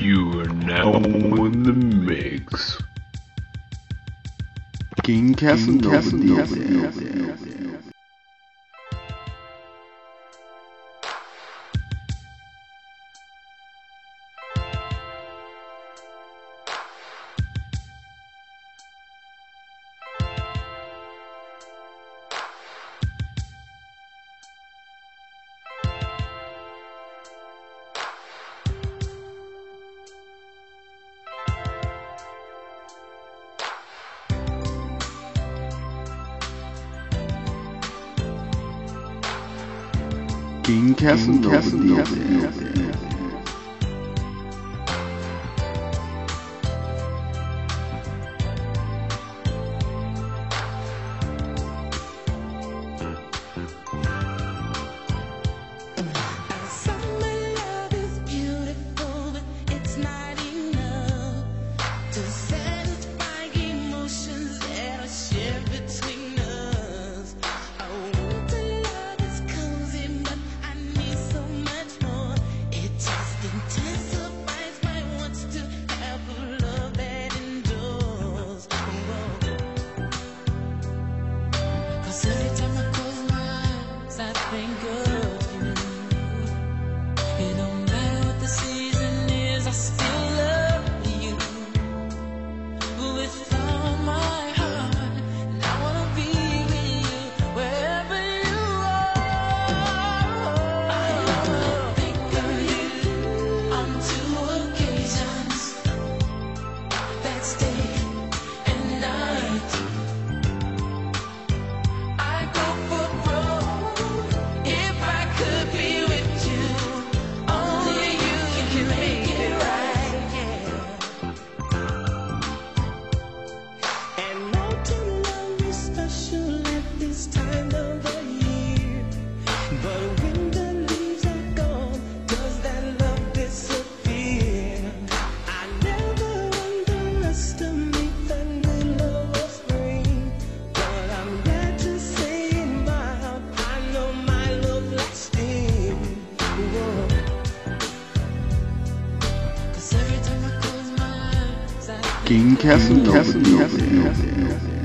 You are now in the mix. King Casanova. King Casanova. Summer think King Casanova. what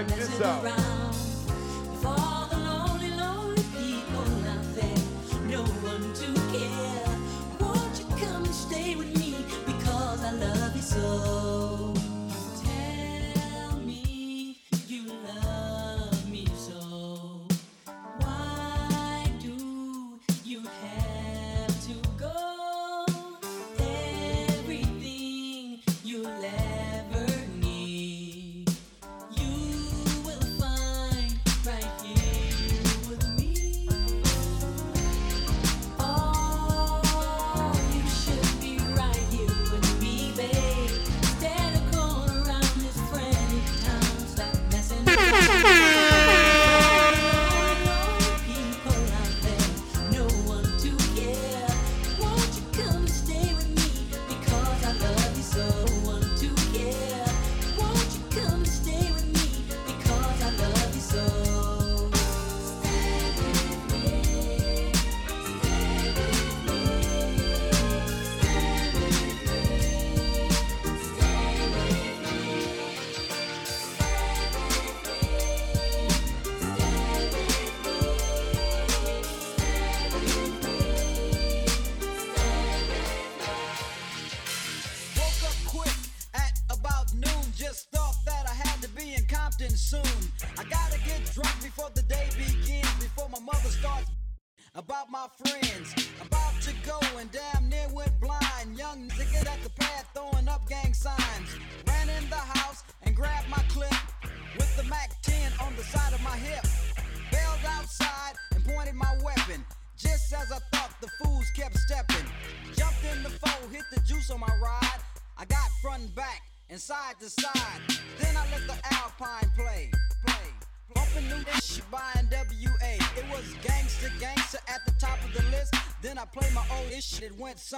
Check this out.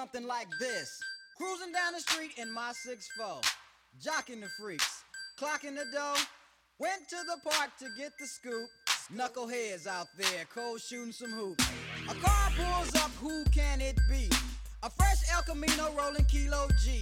something like this. Cruising down the street in my 6'4, jocking the freaks, clocking the dough. Went to the park to get the scoop. Knuckleheads out there, cold shooting some hoops. A car pulls up, who can it be? A fresh El Camino rolling Kilo G.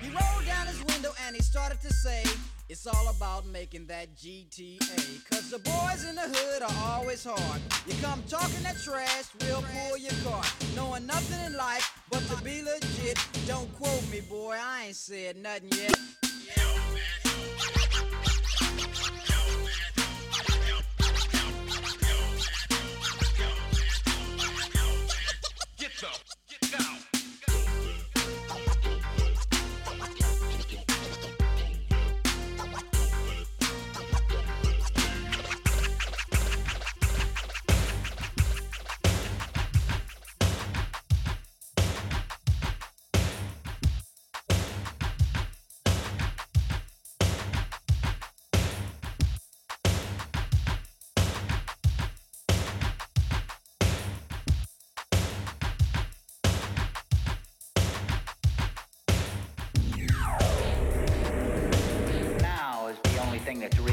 He rolled down his window and he started to say, it's all about making that GTA. Cause the boys in the hood are always hard. You come talking that trash, we'll pull your card. Knowing nothing in life but to be legit. Don't quote me, boy, I ain't said nothing yet. That. that's really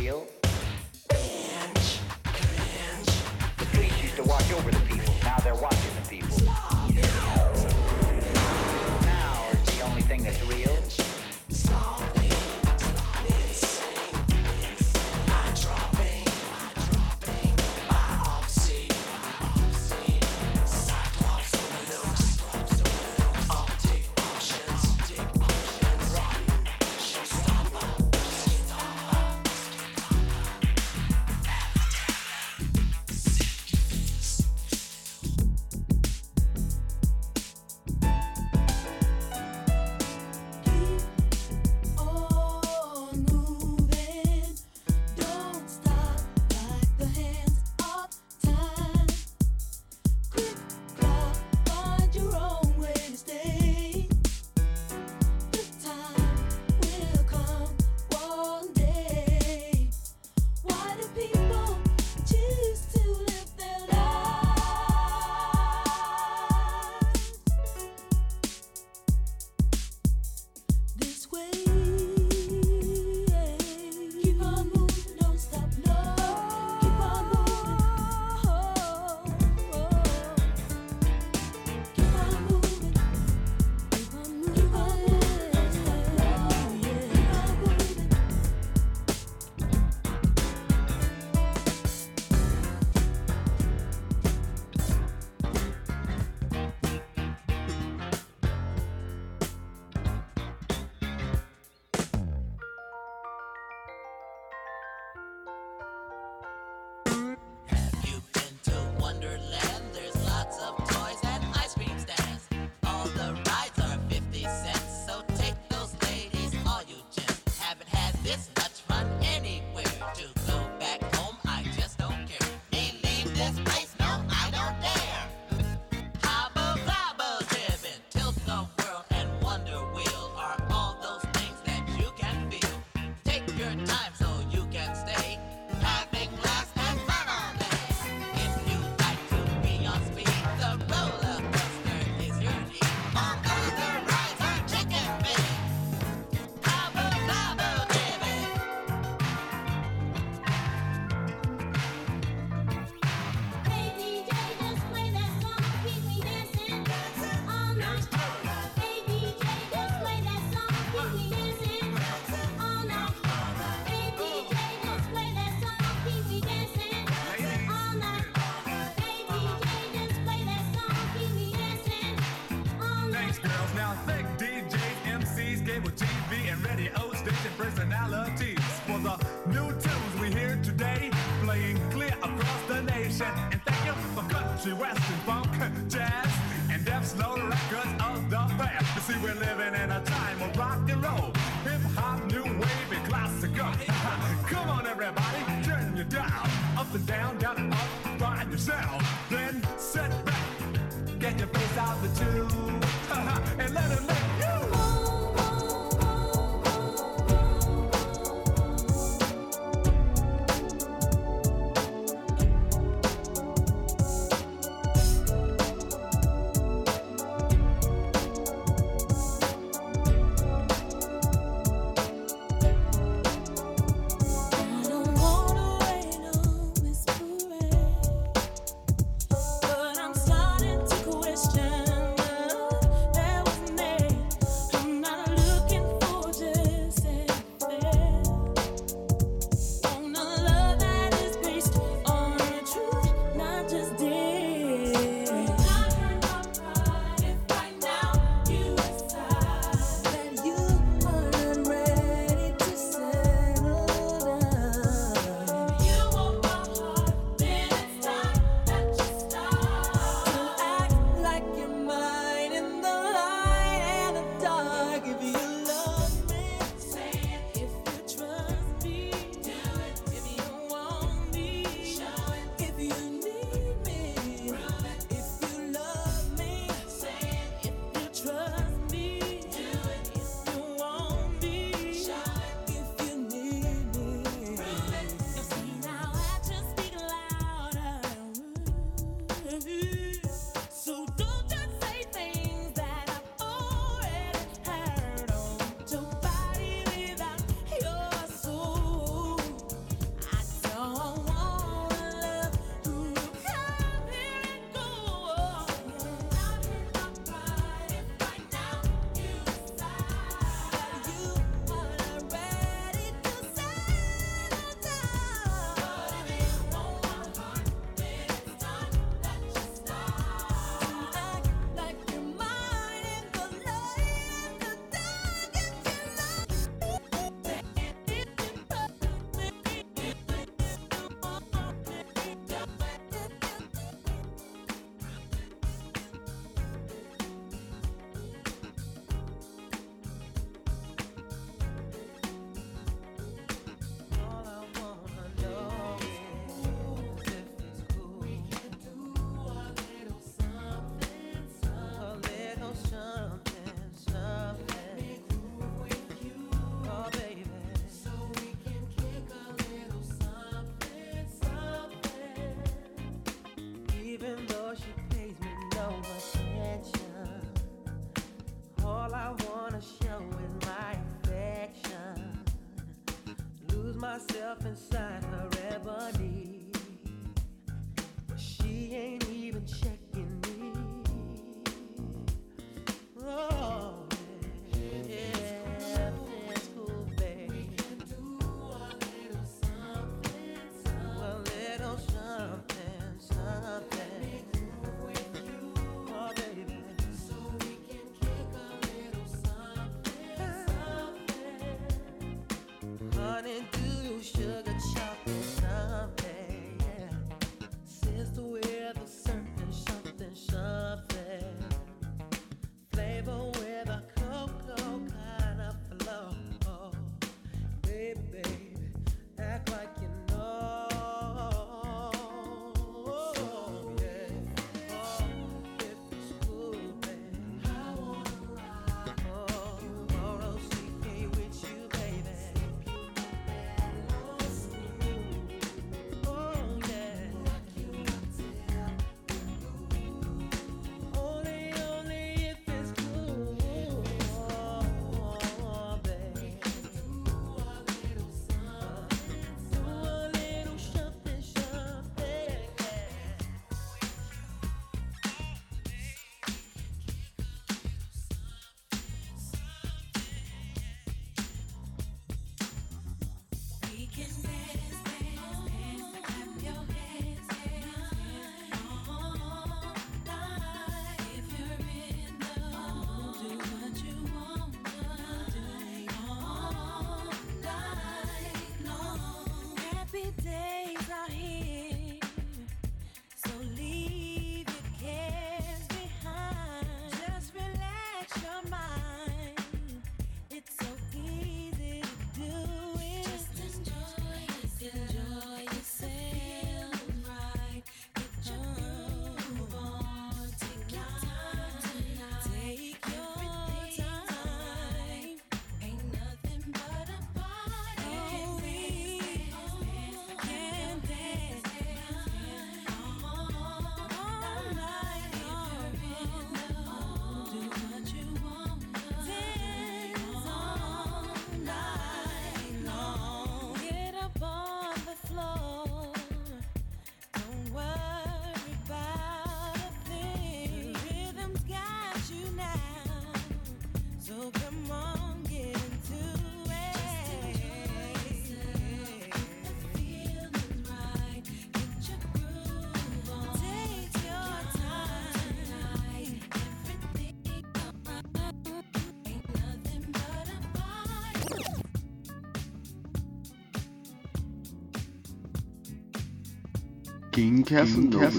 King Casanova.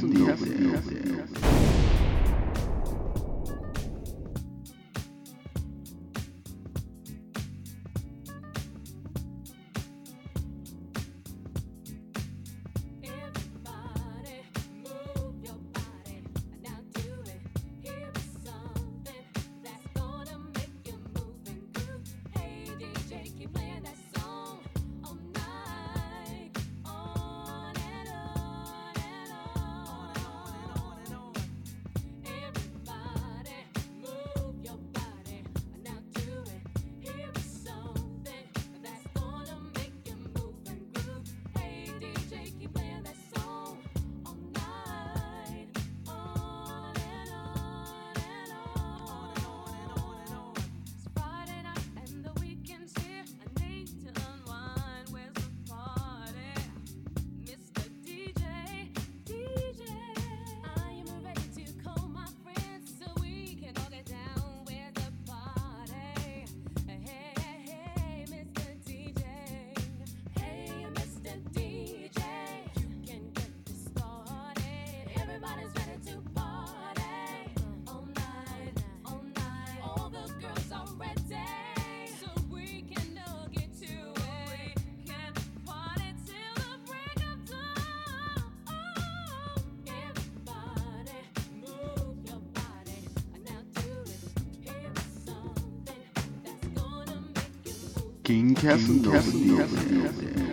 King Casanova. You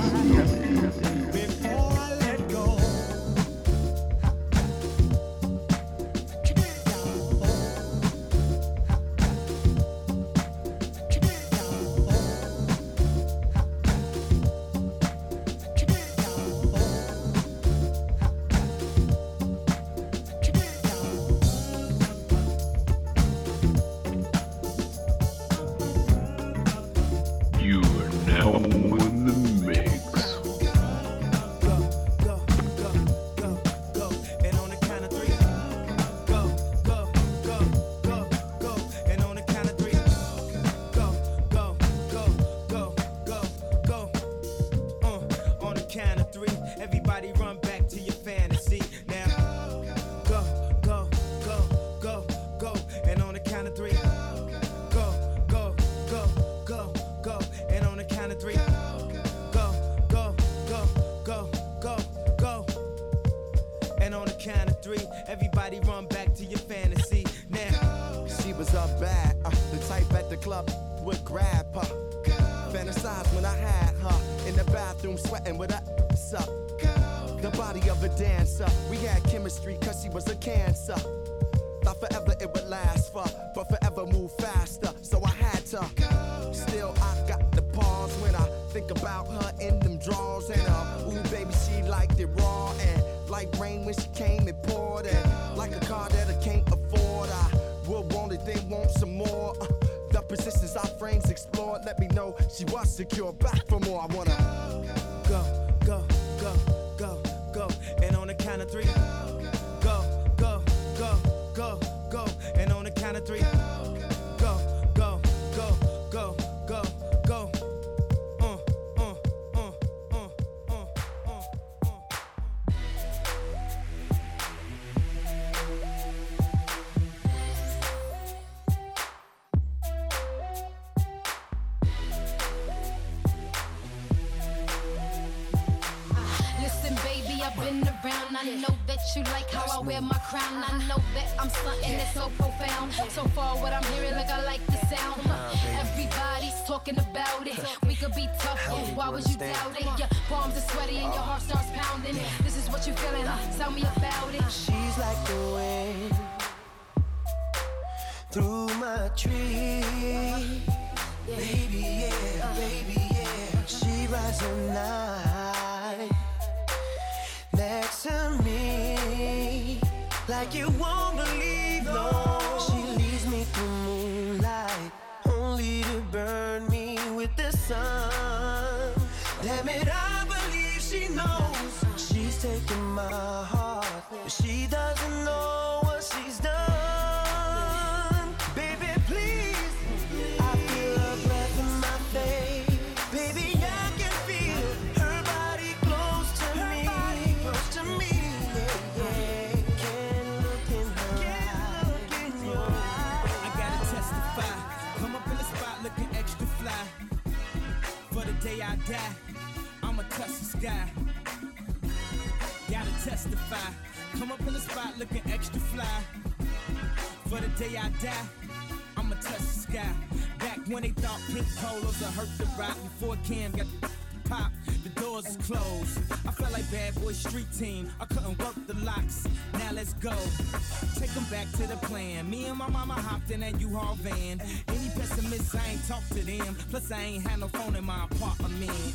Casanova. Before Back for more, I wanna go, go, go, go, go. And on the count of three, go, go, go, go, go. And on the count of three, you like how I wear my crown. I know that I'm something that's so profound. So far, what I'm hearing, like I like the sound. Everybody's talking about it. We could be tough, why would you doubt it? Your palms are sweaty and your heart starts pounding. This is what you're feeling, huh? Tell me about it. She's like the wind through my tree. Baby, yeah, baby, yeah. She rides night like you won't believe. No, she leads me through moonlight only to burn me with the sun. Damn it, I believe she knows she's taking my heart, but she doesn't know the day I die, I'ma touch the sky. Gotta testify. Come up in the spot looking extra fly. For the day I die, I'ma touch the sky. Back when they thought pink polos would hurt the rock before Cam got the pop, doors closed. I felt like bad boy street team. I couldn't work the locks. Now let's go. Take 'em back to the plan. Me and my mama hopped in that U-Haul van. Any pessimists, I ain't talk to them. Plus, I ain't had no phone in my apartment.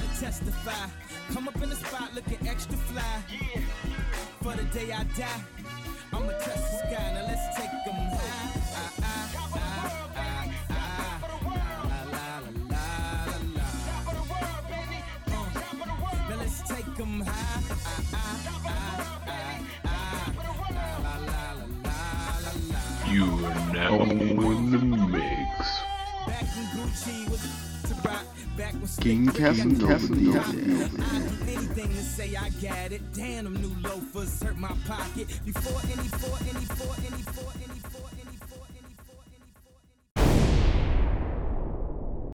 Gotta testify. Come up in the spot looking extra fly. For the day I die, I'ma touch the sky. Now let's take 'em high. Ah, ah, ah, ah, ah. La, la, la, la, la, la. Uh, Now let's take 'em high. Ah, ah, ah, ah, ah. La, la, la, la, la, la. You are now in the mix. Back when Gucci was King. I do anything to say I got it. Damn, them new loafers hurt my pocket. Before any, any, for any, for any,